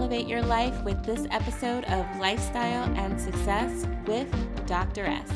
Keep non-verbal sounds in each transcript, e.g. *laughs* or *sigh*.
elevate your life with this episode of Lifestyle and Success with Dr. S.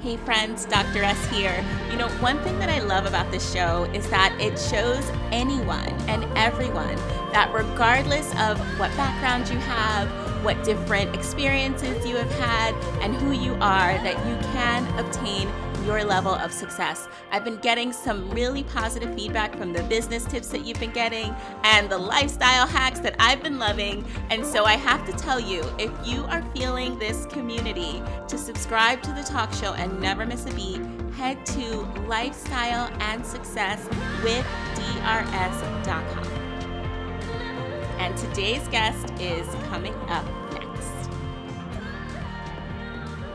Hey friends, Dr. S here. You know, one thing that I love about this show is that it shows anyone and everyone that regardless of what background you have, what different experiences you have had, and who you are, that you can obtain your level of success. I've been getting some really positive feedback from the business tips that you've been getting and the lifestyle hacks that I've been loving. And so I have to tell you if you are feeling this community, to subscribe to the talk show and never miss a beat, head to lifestyle and success with drs.com. And today's guest is coming up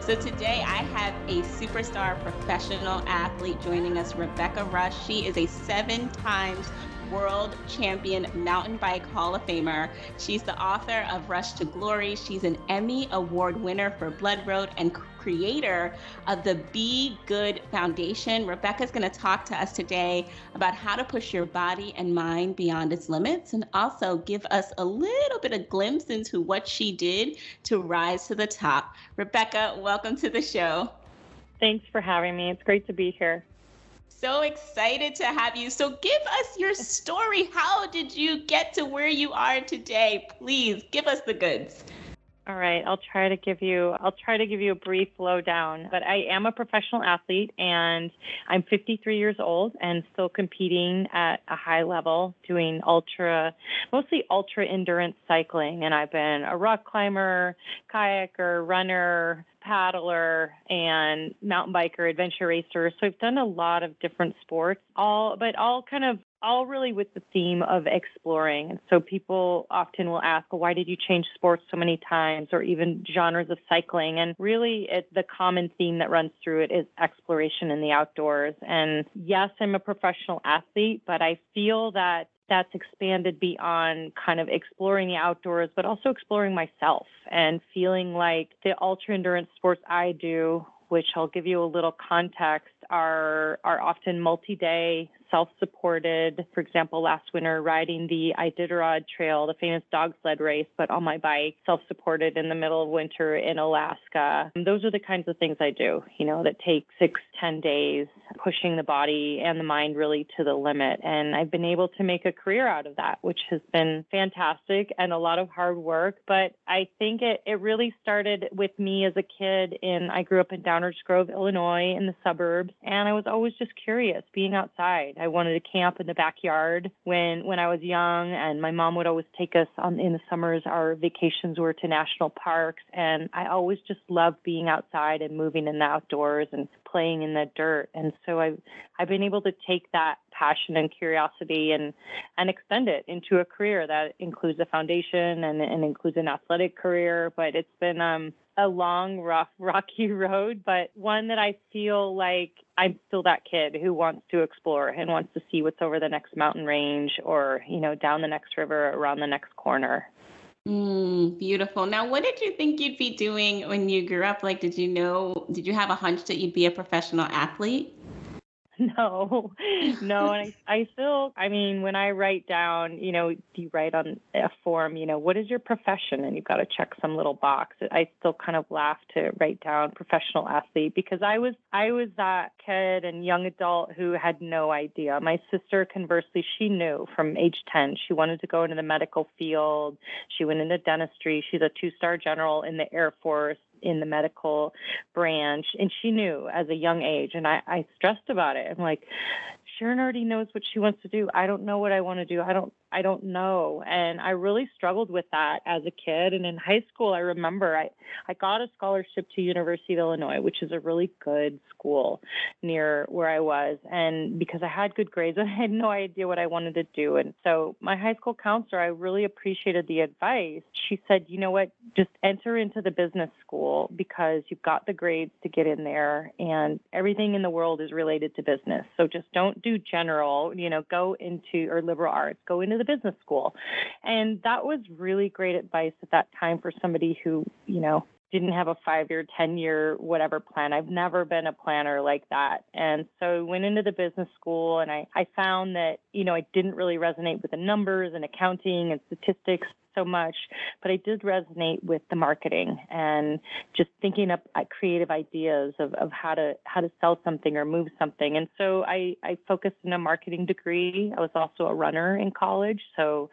so today I have a superstar professional athlete joining us, Rebecca Rusch. She is a seven times world champion mountain bike Hall of Famer. She's the author of Rusch to Glory. She's an Emmy Award winner for Blood Road and creator of the Be Good Foundation. Rebecca's going to talk to us today about how to push your body and mind beyond its limits and also give us a little bit of glimpse into what she did to rise to the top. Rebecca, welcome to the show. Thanks for having me. It's great to be here so excited to have you. So, give us your story. How did you get to where you are today? Please give us the goods. All right, I'll try to give you I'll try to give you a brief lowdown. But I am a professional athlete and I'm 53 years old and still competing at a high level doing ultra mostly ultra endurance cycling and I've been a rock climber, kayaker, runner, paddler and mountain biker, adventure racer. So I've done a lot of different sports, all but all kind of all really with the theme of exploring. So people often will ask, well, why did you change sports so many times or even genres of cycling? And really, it, the common theme that runs through it is exploration in the outdoors. And yes, I'm a professional athlete, but I feel that that's expanded beyond kind of exploring the outdoors, but also exploring myself and feeling like the ultra endurance sports I do, which I'll give you a little context, are are often multi-day self-supported. For example, last winter riding the Iditarod Trail, the famous dog sled race, but on my bike, self-supported in the middle of winter in Alaska. Those are the kinds of things I do, you know, that take six, ten days, pushing the body and the mind really to the limit. And I've been able to make a career out of that, which has been fantastic and a lot of hard work. But I think it, it really started with me as a kid in I grew up in Downers Grove, Illinois in the suburbs, and I was always just curious being outside. I wanted to camp in the backyard when when I was young, and my mom would always take us on in the summers. Our vacations were to national parks, and I always just loved being outside and moving in the outdoors and playing in the dirt. And so I've I've been able to take that passion and curiosity and and extend it into a career that includes a foundation and, and includes an athletic career. But it's been um a long, rough, *laughs* rocky road, but one that I feel like I'm still that kid who wants to explore and wants to see what's over the next mountain range or, you know, down the next river, around the next corner. Mm, beautiful. Now, what did you think you'd be doing when you grew up? Like, did you know, did you have a hunch that you'd be a professional athlete? *laughs* No, no, and I, I still, I mean, when I write down, you know, you write on a form, you know, what is your profession, and you've got to check some little box. I still kind of laugh to write down professional athlete because I was, I was that kid and young adult who had no idea. My sister, conversely, she knew from age ten she wanted to go into the medical field. She went into dentistry. She's a two-star general in the Air Force in the medical branch and she knew as a young age and I, I stressed about it. I'm like, Sharon already knows what she wants to do. I don't know what I want to do. I don't I don't know. And I really struggled with that as a kid. And in high school, I remember I, I got a scholarship to University of Illinois, which is a really good school near where I was. And because I had good grades, *laughs* I had no idea what I wanted to do. And so my high school counselor, I really appreciated the advice. She said, you know what, just enter into the business school because you've got the grades to get in there and everything in the world is related to business. So just don't do general, you know, go into or liberal arts, go into the the business school. And that was really great advice at that time for somebody who, you know, didn't have a five year, 10 year, whatever plan. I've never been a planner like that. And so I went into the business school and I, I found that, you know, I didn't really resonate with the numbers and accounting and statistics so much, but I did resonate with the marketing and just thinking up uh, creative ideas of, of how to how to sell something or move something. And so I, I focused in a marketing degree. I was also a runner in college, so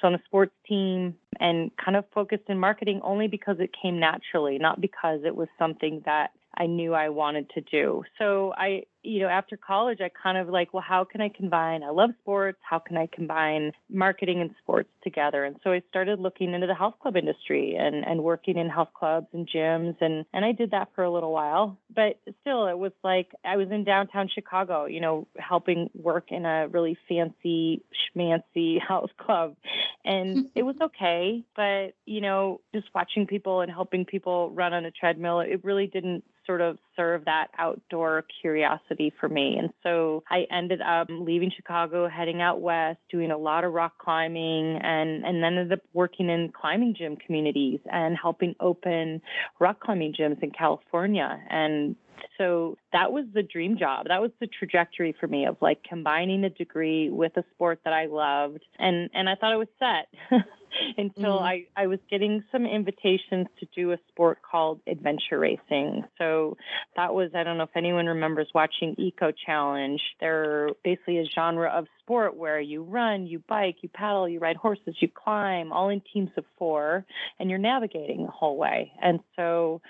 so on a sports team and kind of focused in marketing only because it came naturally, not because it was something that I knew I wanted to do. So I you know, after college, I kind of like, well, how can I combine? I love sports. How can I combine marketing and sports together? And so I started looking into the health club industry and, and working in health clubs and gyms. And, and I did that for a little while. But still, it was like I was in downtown Chicago, you know, helping work in a really fancy, schmancy *laughs* health club. And *laughs* it was okay. But, you know, just watching people and helping people run on a treadmill, it really didn't sort of serve that outdoor curiosity for me. And so I ended up leaving Chicago, heading out west, doing a lot of rock climbing, and, and then ended up working in climbing gym communities and helping open rock climbing gyms in California. And so that was the dream job. That was the trajectory for me of like combining a degree with a sport that I loved. And, and I thought it was set. *laughs* until mm-hmm. I, I was getting some invitations to do a sport called adventure racing. So that was, I don't know if anyone remembers watching Eco Challenge. They're basically a genre of sport where you run, you bike, you paddle, you ride horses, you climb, all in teams of four, and you're navigating the whole way. And so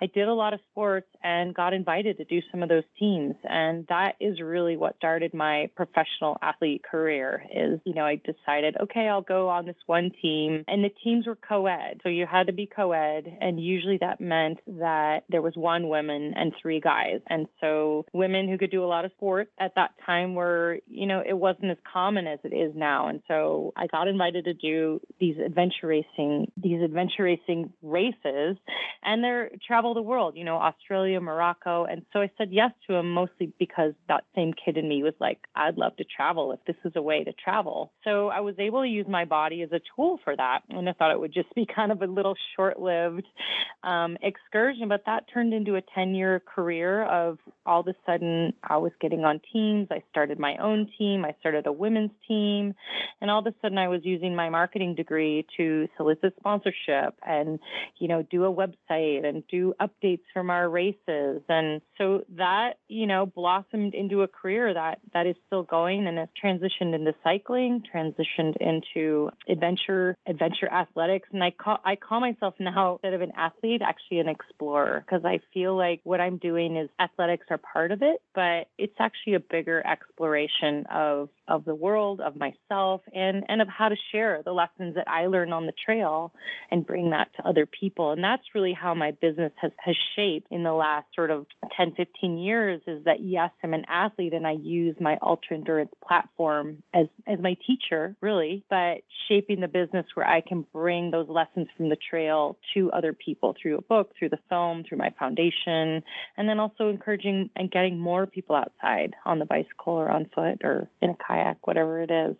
I did a lot of sports and got invited to do some of those teams. And that is really what started my professional athlete career is, you know, I decided, okay, I'll go on this one team. And the teams were co-ed. So you had to be co-ed. And usually that meant that there was one woman and three guys. And so women who could do a lot of sports at that time were, you know, it wasn't as common as it is now. And so I got invited to do these adventure racing, these adventure racing races, and they're travel the world, you know, Australia, Morocco. And so I said yes to him mostly because that same kid in me was like, I'd love to travel if this is a way to travel. So I was able to use my body as a tool for that. And I thought it would just be *laughs* kind of a little short lived um, excursion, but that turned into a 10 year career of all of a sudden I was getting on teams. I started my own team. I started started a women's team. And all of a sudden, I was using my marketing degree to solicit sponsorship and, you know, do a website and do updates from our races. And so that, you know, blossomed into a career that, that is still going and has transitioned into cycling, transitioned into adventure, adventure athletics. And I call, I call myself now, instead of an athlete, actually an explorer because I feel like what I'm doing is athletics are part of it, but it's actually a bigger exploration of of the world, of myself, and, and of how to share the lessons that I learned on the trail and bring that to other people. And that's really how my business has, has shaped in the last sort of 10, 15 years is that yes, I'm an athlete and I use my ultra endurance platform as, as my teacher, really, but shaping the business where I can bring those lessons from the trail to other people through a book, through the film, through my foundation, and then also encouraging and getting more people outside on the bicycle or on foot or in a kayak, whatever it is.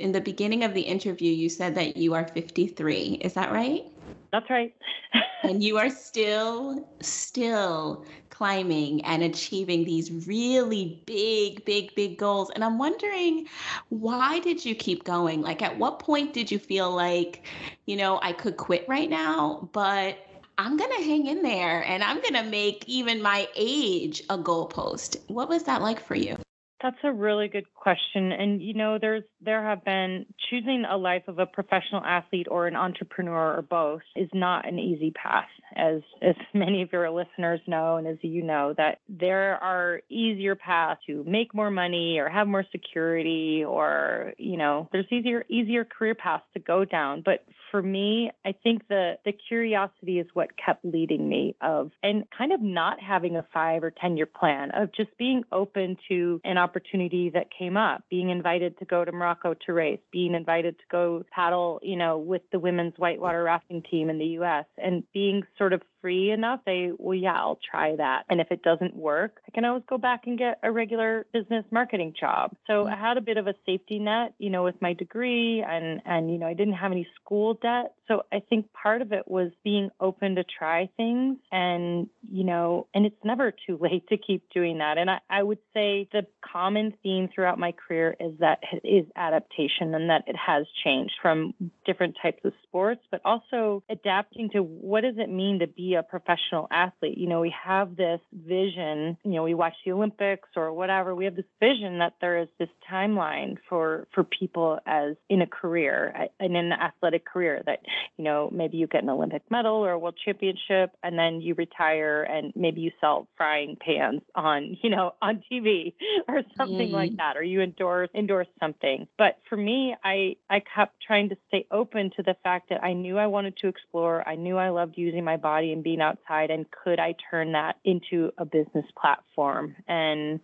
In the beginning of the interview, you said that you are 53. Is that right? That's right. *laughs* and you are still, still climbing and achieving these really big, big, big goals. And I'm wondering, why did you keep going? Like, at what point did you feel like, you know, I could quit right now, but I'm going to hang in there and I'm going to make even my age a goalpost? What was that like for you? That's a really good question. And you know, there's there have been choosing a life of a professional athlete or an entrepreneur or both is not an easy path, as as *laughs* many of your listeners know and as you know, that there are easier paths to make more money or have more security or, you know, there's easier easier career paths to go down. But for me, I think the the curiosity is what kept leading me of and kind of not having a five or ten year plan of just being open to an opportunity that came up, being invited to go to Morocco to race, being invited to go paddle, you know, with the women's whitewater rafting team in the US and being sort of free enough, say, well, yeah, I'll try that. And if it doesn't work, I can always go back and get a regular business marketing job. So mm-hmm. I had a bit of a safety net, you know, with my degree and, and, you know, I didn't have any school debt. So I think part of it was being open to try things and, you know, and it's never *laughs* too late to keep doing that. And I, I would say the common theme throughout my career is that is adaptation and that it has changed from different types of sports, but also adapting to what does it mean to be a professional athlete? You know, we have this vision, you know, we watch the Olympics or whatever, we have this vision that there is this timeline for for people as in a career and in an athletic career that, you know, maybe you get an Olympic medal or a world championship and then you retire and maybe you sell frying pans on, *laughs* you know, on TV or something mm-hmm. like that, or you endorse endorse something. But for me, I I kept trying to stay open to the fact that I knew I wanted to explore. I knew I loved using my body and being outside, and could I turn that into a business platform? And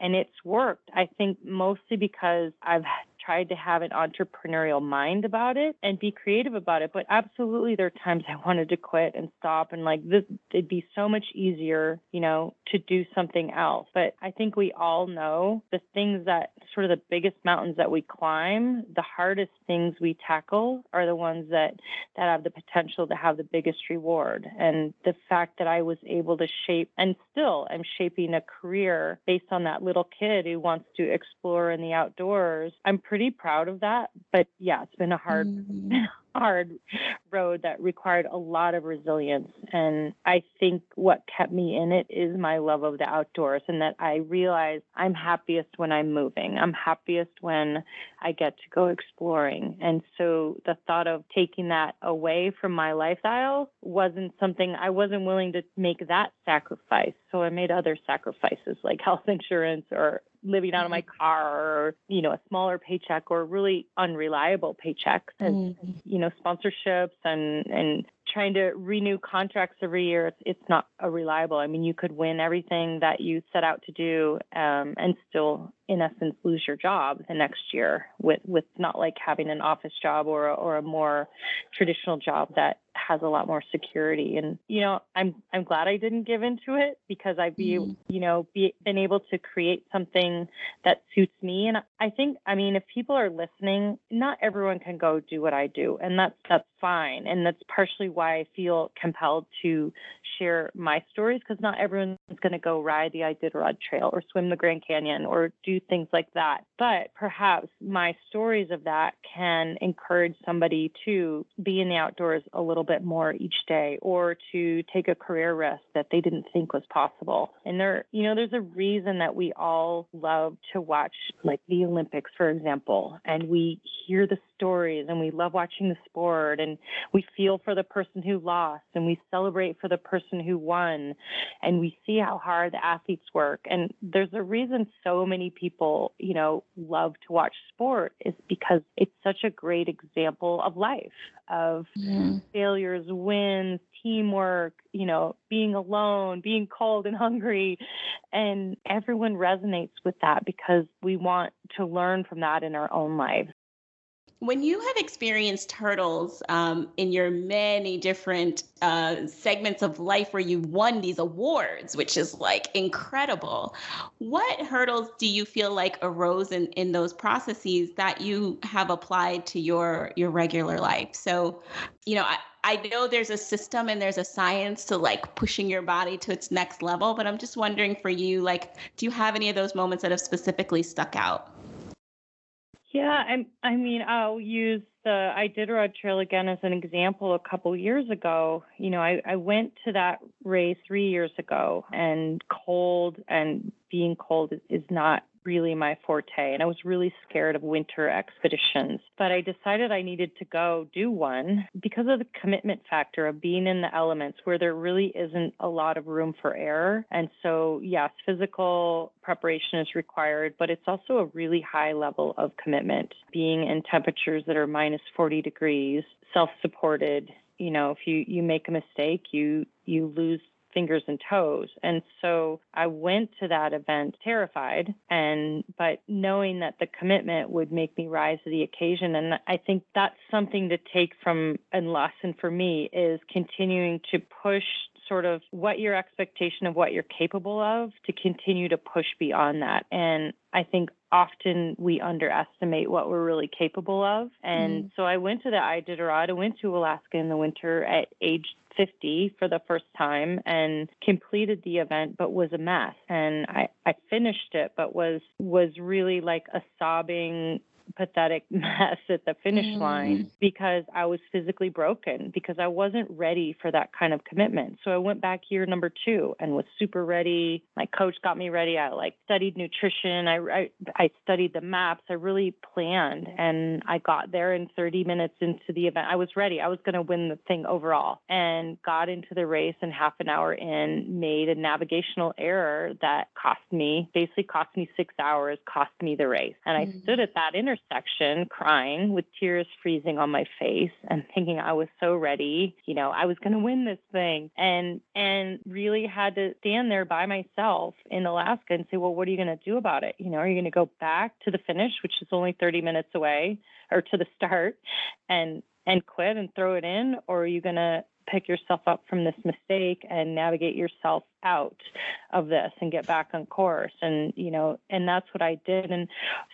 and it's worked. I think mostly because I've tried to have an entrepreneurial mind about it and be creative about it. But absolutely, there are times I wanted to quit and stop and like this, it'd be so much easier, you know, to do something else. But I think we all know the things that sort of the biggest mountains that we climb, the hardest things we tackle are the ones that that have the potential to have the biggest reward. And the fact that I was able to shape and still am shaping a career based on that little kid who wants to explore in the outdoors, I'm pretty pretty proud of that. But yeah, it's been a hard, mm-hmm. *laughs* hard road that required a lot of resilience. And I think what kept me in it is my love of the outdoors and that I realize I'm happiest when I'm moving. I'm happiest when I get to go exploring. And so the thought of taking that away from my lifestyle wasn't something I wasn't willing to make that sacrifice. So I made other sacrifices like health *laughs* insurance or living out of my mm-hmm. car or you know a smaller paycheck or really unreliable paychecks And, mm-hmm. you know sponsorships and and trying to renew contracts every year it's, it's not a reliable i mean you could win everything that you set out to do um, and still in essence lose your job the next year with with not like having an office job or a, or a more traditional job that has a lot more security. And you know i'm i'm glad i didn't give into it because i've be mm. you know be, been able to create something that suits me. And i think i mean if people are listening not everyone can go do what i do and that's that's fine. And that's partially why i feel compelled to share my stories because not everyone's going to go ride the iditarod trail or swim the grand canyon or do things like that but perhaps my stories of that can encourage somebody to be in the outdoors a little bit more each day or to take a career risk that they didn't think was possible. And there, you know, there's a reason that we all love to watch like the Olympics, for example, and we hear the stories and we love watching the sport and we feel for the person who lost and we celebrate for the person who won and we see how hard the athletes work. And there's a reason so many people, you know, love to watch sport is because it's such a great example of life, of mm. failures, wins, teamwork, you know, being alone, being cold and hungry. And everyone resonates with that because we want to learn from that in our own lives when you have experienced hurdles um, in your many different uh, segments of life where you've won these awards, which is like incredible, what hurdles do you feel like arose in, in those processes that you have applied to your your regular life? So, you know, I, I know there's a system and there's a science to like pushing your body to its next level, but I'm just wondering for you, like, do you have any of those moments that have specifically stuck out? Yeah, I, I mean, I'll use the Iditarod Trail again as an example. A couple years ago, you know, I, I went to that race three years ago, and cold and being cold is, is not really my forte. And I was really scared of winter expeditions. But I decided I needed to go do one because of the commitment factor of being in the elements where there really isn't a lot of room for error. And so, yes, physical preparation is required, but it's also a really high level of commitment. Being in temperatures that are minus 40 degrees, self supported, you know, if you, you make a mistake, you you lose fingers and toes. And so I went to that event terrified and but knowing that the commitment would make me rise to the occasion and I think that's something to take from and lesson for me is continuing to push sort of what your expectation of what you're capable of to continue to push beyond that. And I think often we underestimate what we're really capable of. And mm. so I went to the Iditarod, I went to Alaska in the winter at age 50 for the first time and completed the event but was a mess and I, I finished it but was was really like a sobbing pathetic *laughs* mess at the finish mm. line because I was physically broken because I wasn't ready for that kind of commitment. So I went back year number two and was super ready. My coach got me ready. I like studied nutrition. I, I, I studied the maps. I really planned and I got there in 30 minutes into the event. I was ready. I was going to win the thing overall and got into the race and half an hour in made a navigational error that cost me, basically cost me six hours, cost me the race. And I mm. stood at that intersection intersection crying with tears freezing on my face and thinking I was so ready, you know, I was going to win this thing and and really had to stand there by myself in Alaska and say, "Well, what are you going to do about it? You know, are you going to go back to the finish, which is only 30 minutes away, or to the start and and quit and throw it in or are you going to pick yourself up from this mistake and navigate yourself out of this and get back on course. And you know and that's what I did. And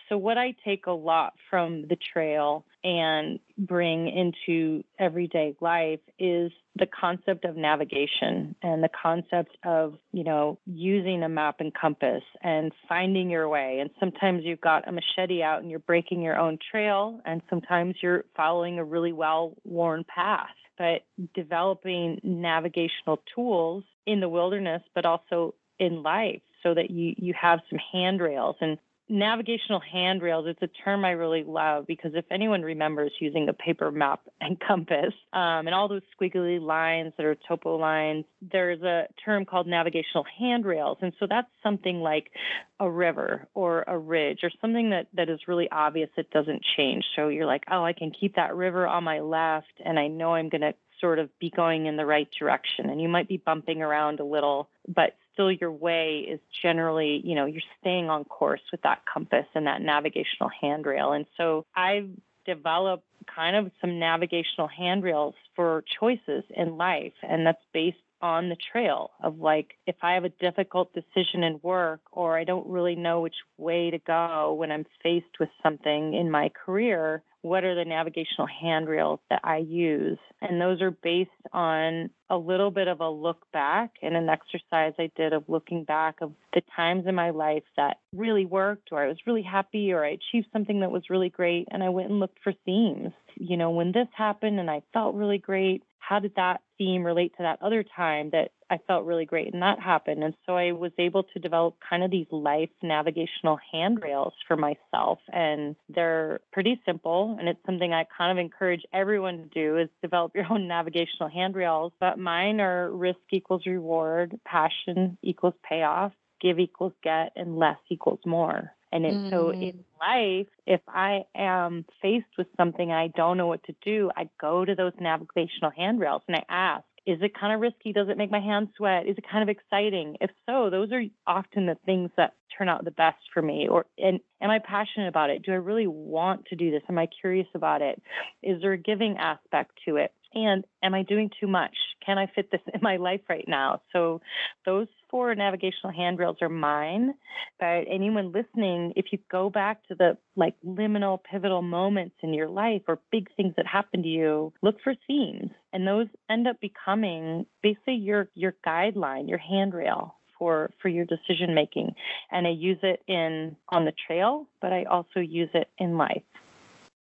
so what I take a lot from the trail and bring into everyday life is the concept of navigation and the concept of you know using a map and compass and finding your way. And sometimes you've got a machete out and you're breaking your own trail and sometimes you're following a really well worn path but developing navigational tools in the wilderness, but also in life so that you, you have some handrails and navigational handrails it's a term i really love because if anyone remembers using a paper map *laughs* and compass um, and all those squiggly lines that are topo lines there's a term called navigational handrails. And so that's something like a river or a ridge or something that, that is really obvious that doesn't change. So you're like oh i can keep that river on my left and i know i'm going to sort of be going in the right direction. And you might be bumping around a little but still your way is generally, you know, you're staying on course with that compass and that navigational handrail. And so I've developed kind of some navigational handrails for choices in life, and that's based on the trail of like if I have a difficult decision in work or I don't really know which way to go when I'm faced with something in my career, what are the navigational handrails that I use? And those are based on a little bit of a look back and an exercise I did of looking back of the times in my life that really worked or I was really happy or I achieved something that was really great and I went and looked for themes. You know, when this happened and I felt really great, how did that theme relate to that other time that I felt really great and that happened? And so I was able to develop kind of these life navigational handrails for myself. And they're pretty simple. And it's something I kind of encourage everyone to do is develop your *laughs* own navigational handrails. But mine are risk equals reward, passion equals payoff, give equals get, and less equals more. And it, mm. so in life, if I am faced with something I don't know what to do, I go to those navigational handrails and I ask, is it kind of risky? Does it make my hands sweat? Is it kind of exciting? If so, those are often the things that turn out the best for me. Or and am I passionate about it? Do I really want to do this? Am I curious about it? Is there a giving aspect to it? And am I doing too much? Can I fit this *laughs* in my life right now? So those four navigational handrails are mine. But anyone listening, if you go back to the like liminal pivotal moments in your life or big things that happen to you, look for themes. And those end up becoming basically your your guideline, your handrail for for your decision making. And I use it in on the trail, but I also use it in life.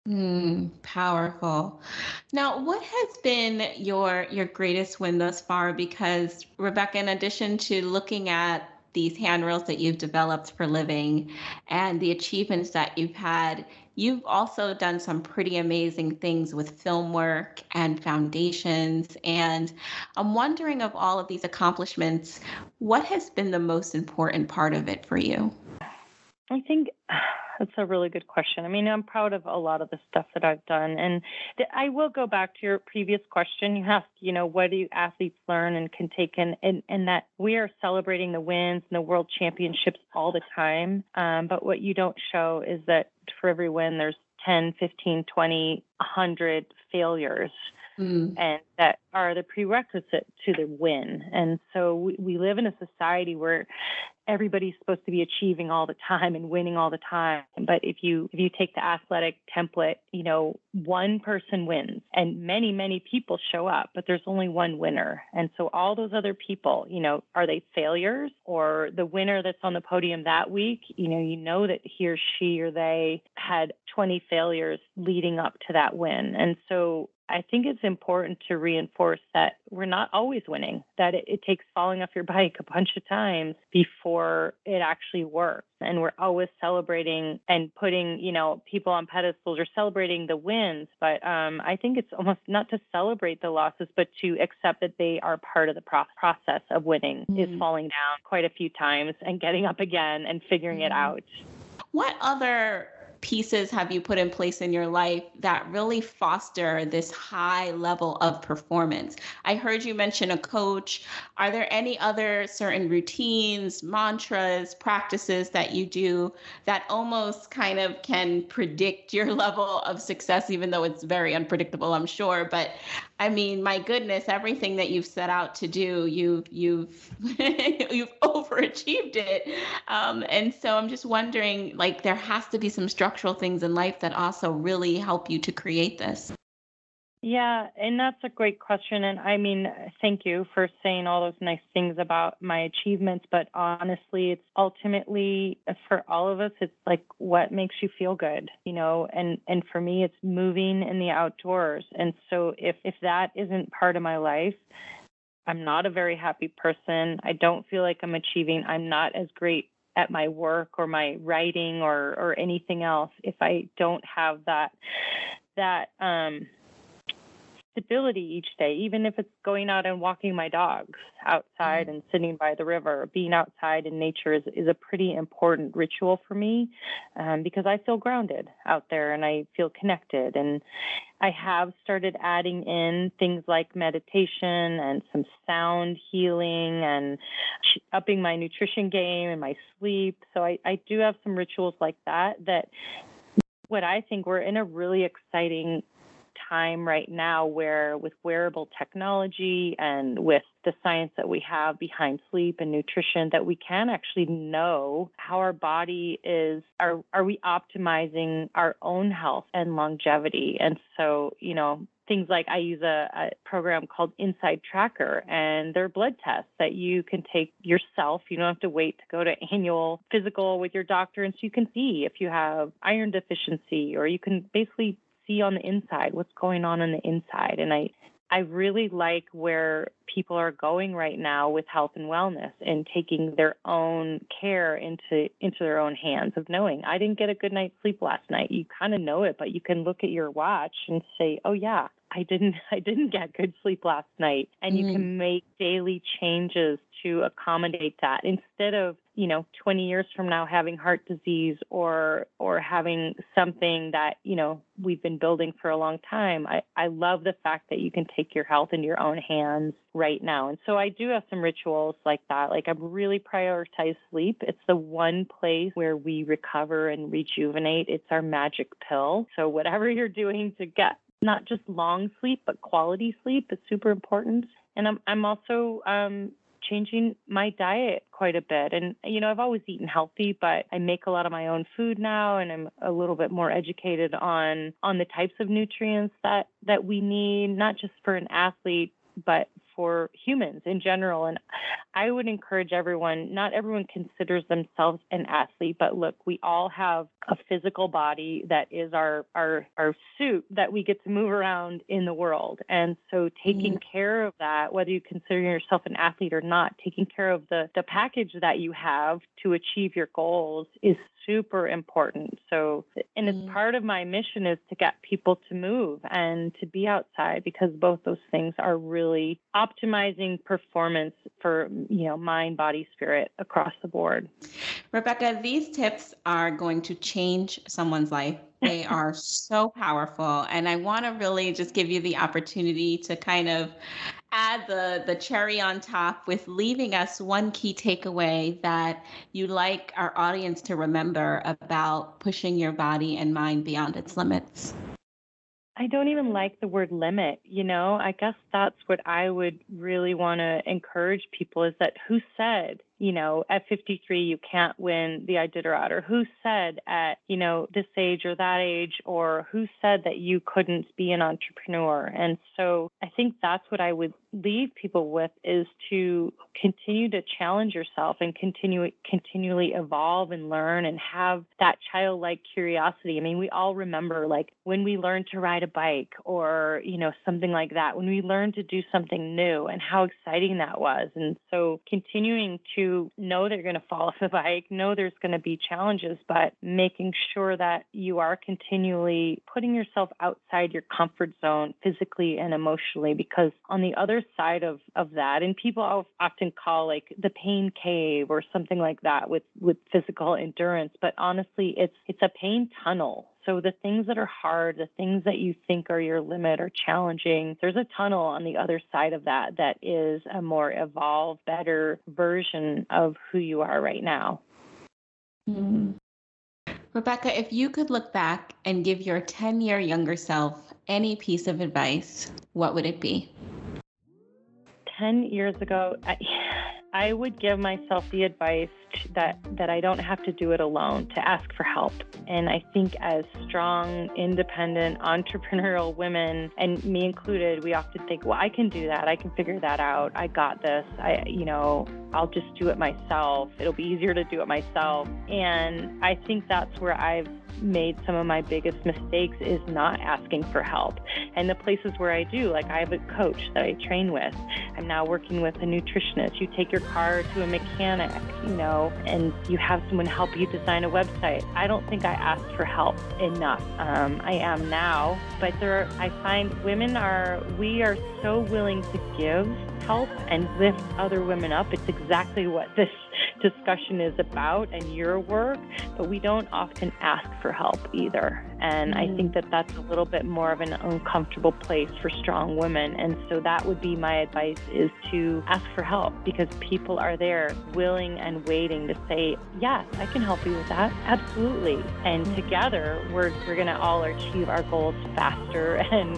Mm, powerful. Now, what has been your your greatest win thus far? Because Rebecca, in addition to looking at these handrails that you've developed for living and the achievements that you've had, you've also done some pretty amazing things with film work and foundations. And I'm wondering of all of these accomplishments, what has been the most important part of it for you? I think that's a really good question. I mean, I'm proud of a lot of the stuff that I've done. And th- I will go back to your previous question. You asked, you know, what do athletes learn and can take in, and, and that we are celebrating the wins and the world championships all the time. Um, but what you don't show is that for every win, there's 10, 15, 20, 100 failures mm. and that are the prerequisite to the win. And so we, we live in a society where everybody's supposed to be achieving all the time and winning all the time but if you if you take the athletic template you know one person wins and many many people show up but there's only one winner and so all those other people you know are they failures or the winner that's on the podium that week you know you know that he or she or they had 20 failures leading up to that win and so I think it's important to reinforce that we're not always winning, that it, it, takes falling off your *laughs* bike a bunch of times before it actually works. And we're always celebrating and putting, you know, people on pedestals or celebrating the wins. But um, I think it's almost not to celebrate the losses, but to accept that they are part of the pro- process of winning mm-hmm. is falling down quite a few times and getting up again and figuring mm-hmm. it out. What other pieces have you put in place in your life that really foster this high level of performance? I heard you mention a coach. Are there any other certain routines, mantras, practices that you do that almost kind of can predict your *laughs* level of success, even though it's very unpredictable, I'm sure? But I mean, my goodness, everything that you've set out to do, you've you've *laughs* you've overachieved it. Um, and so I'm just wondering, like, there has to be some structural things in life that also really help you to create this. Yeah, and that's a great question. And I mean, thank you for saying all those nice things about my achievements. But honestly, it's ultimately for all of us, it's like what makes you feel good, you know. And and for me, it's moving in the outdoors. And so if if that isn't part of my life, I'm not a very happy person. I don't feel like I'm achieving. I'm not as great at my work or my writing or or anything else if I don't have that that um stability each day, even if it's going out and walking my dogs outside mm-hmm. and sitting by the river. Being outside in nature is, is a pretty important ritual for me um, because I feel grounded out there and I feel connected. And I have started adding in things like meditation and some sound healing and upping my nutrition game and my sleep. So I, I do have some rituals like that that what I think we're in a really exciting time right now where, with wearable technology and with the science that we have behind sleep and nutrition, that we can actually know how our body is. Are are we optimizing our own health and longevity? And so, you know, things like I use a, a, program called Inside Tracker, and they're blood tests that you can take yourself. You don't have to wait to go to annual physical with your doctor, and so you can see if you have iron deficiency, or you can basically see on the inside, what's going on on the inside. And I, I really like where people are going right now with health and wellness and taking their own care into into their own hands of knowing I didn't get a good night's sleep last night. You kind of know it, but you can look at your watch and say, "Oh yeah, I didn't *laughs* I didn't get good sleep last night." And mm-hmm. you can make daily changes to accommodate that instead of you know 20 years from now having heart disease or or having something that you know we've been building for a long time i i love the fact that you can take your health into your own hands right now. And so i do have some rituals like that. Like i really prioritize sleep. It's the one place where we recover and rejuvenate. It's our magic pill. So whatever you're doing to get not just long sleep but quality sleep is super important. And I'm I'm also um, changing my diet quite a bit. And, you know, I've always eaten healthy, but I make a lot of my own food now and I'm a little bit more educated on on the types of nutrients that that we need, not just for an athlete, but for humans in general. And I would encourage everyone, not everyone considers themselves an athlete, but look, we all have a physical body that is our our our suit that we get to move around in the world. And so taking mm-hmm. care of that, whether you consider yourself an athlete or not, taking care of the the package that you have to achieve your goals is super important. So, and it's mm. part of my mission is to get people to move and to be outside because both those things are really optimizing performance for, you know, mind, body, spirit across the board. Rebecca, these tips are going to change someone's life. They *laughs* are so powerful. And I want to really just give you the opportunity to kind of add the the cherry on top with leaving us one key takeaway that you'd like our audience to remember about pushing your body and mind beyond its limits I don't even like the word limit, you know? I guess that's what I would really want to encourage people is that who said you know, at 53, you can't win the Iditarod, or who said at, you know, this age or that age, or who said that you couldn't be an entrepreneur. And so I think that's what I would leave people with is to continue to challenge yourself and continue continually evolve and learn and have that childlike curiosity. I mean, we all remember like when we learned to ride a bike or, you know, something like that, when we learned to do something new and how exciting that was. And so continuing to know they're going to fall off the bike, know there's going to be challenges, but making sure that you are continually putting yourself outside your comfort zone physically and emotionally. Because on the other side of, of that, and people often call like the pain cave or something like that with, with physical endurance, but honestly, it's it's a pain tunnel so the things that are hard, the things that you think are your limit or challenging, there's a tunnel on the other side of that that is a more evolved, better version of who you are right now. Mm. Rebecca, if you could look back and give your 10 year younger self any piece of advice, what would it be? 10 years ago, I, *sighs* I would give myself the advice that that I don't have to do it alone, to ask for help. And I think as strong, independent, *laughs* entrepreneurial women, and me included, we often think, well, I can do that. I can figure that out. I got this. I, you know, I'll just do it myself. It'll be easier to do it myself. And I think that's where I've made some of my biggest mistakes is not asking for help. And the places where I do, like I have a coach that I train with. I'm now working with a nutritionist. You take your car to a mechanic, you know, and you have someone help you design a website. I don't think I asked for help enough. Um, I am now, but there, I find women are, we are so willing to give help and lift other women up. It's exactly what *laughs* this discussion is about and your work, but we don't often ask for help either. And mm-hmm. I think that that's a little bit more of an uncomfortable place for strong women. And so that would be my advice is to ask for help because people are there willing and waiting to say, yes, I can help you with that. Absolutely. And mm-hmm. together we're, we're going to all achieve our goals faster *laughs* and,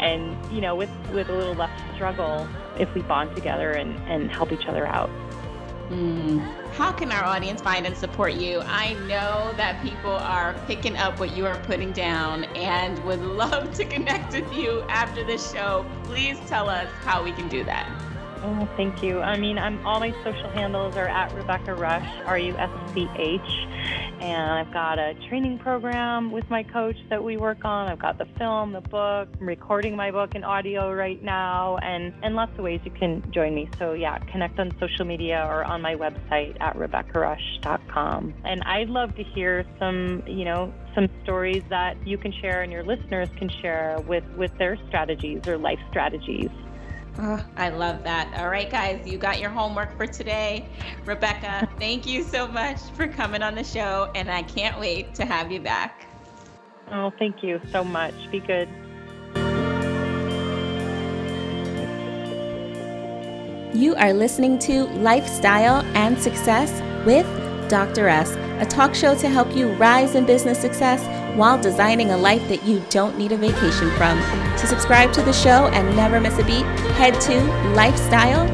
and, you know, with, with a little less struggle if we bond together and, and help each other out. Mm. How can our audience find and support you? I know that people are picking up what you are putting down and would love to connect with you after the show. Please tell us how we can do that. Oh, thank you. I mean, I'm all my social handles are at Rebecca Rusch, R U S C H and I've got a training program with my coach that we work on. I've got the film, the book, I'm recording my book in audio right now, and, and lots of ways you can join me. So, yeah, connect on social media or on my website at RebeccaRusch.com. And I'd love to hear some, you know, some stories that you can share and your listeners can share with, with their strategies or life strategies. Oh, I love that. All right, guys, you got your homework for today. Rebecca, thank you so much for coming on the show, and I can't wait to have you back. Oh, thank you so much. Be good. You are listening to Lifestyle and Success with Dr. S, a talk show to help you rise in business success while designing a life that you don't need a vacation from. To subscribe to the show and never miss a beat, head to lifestyle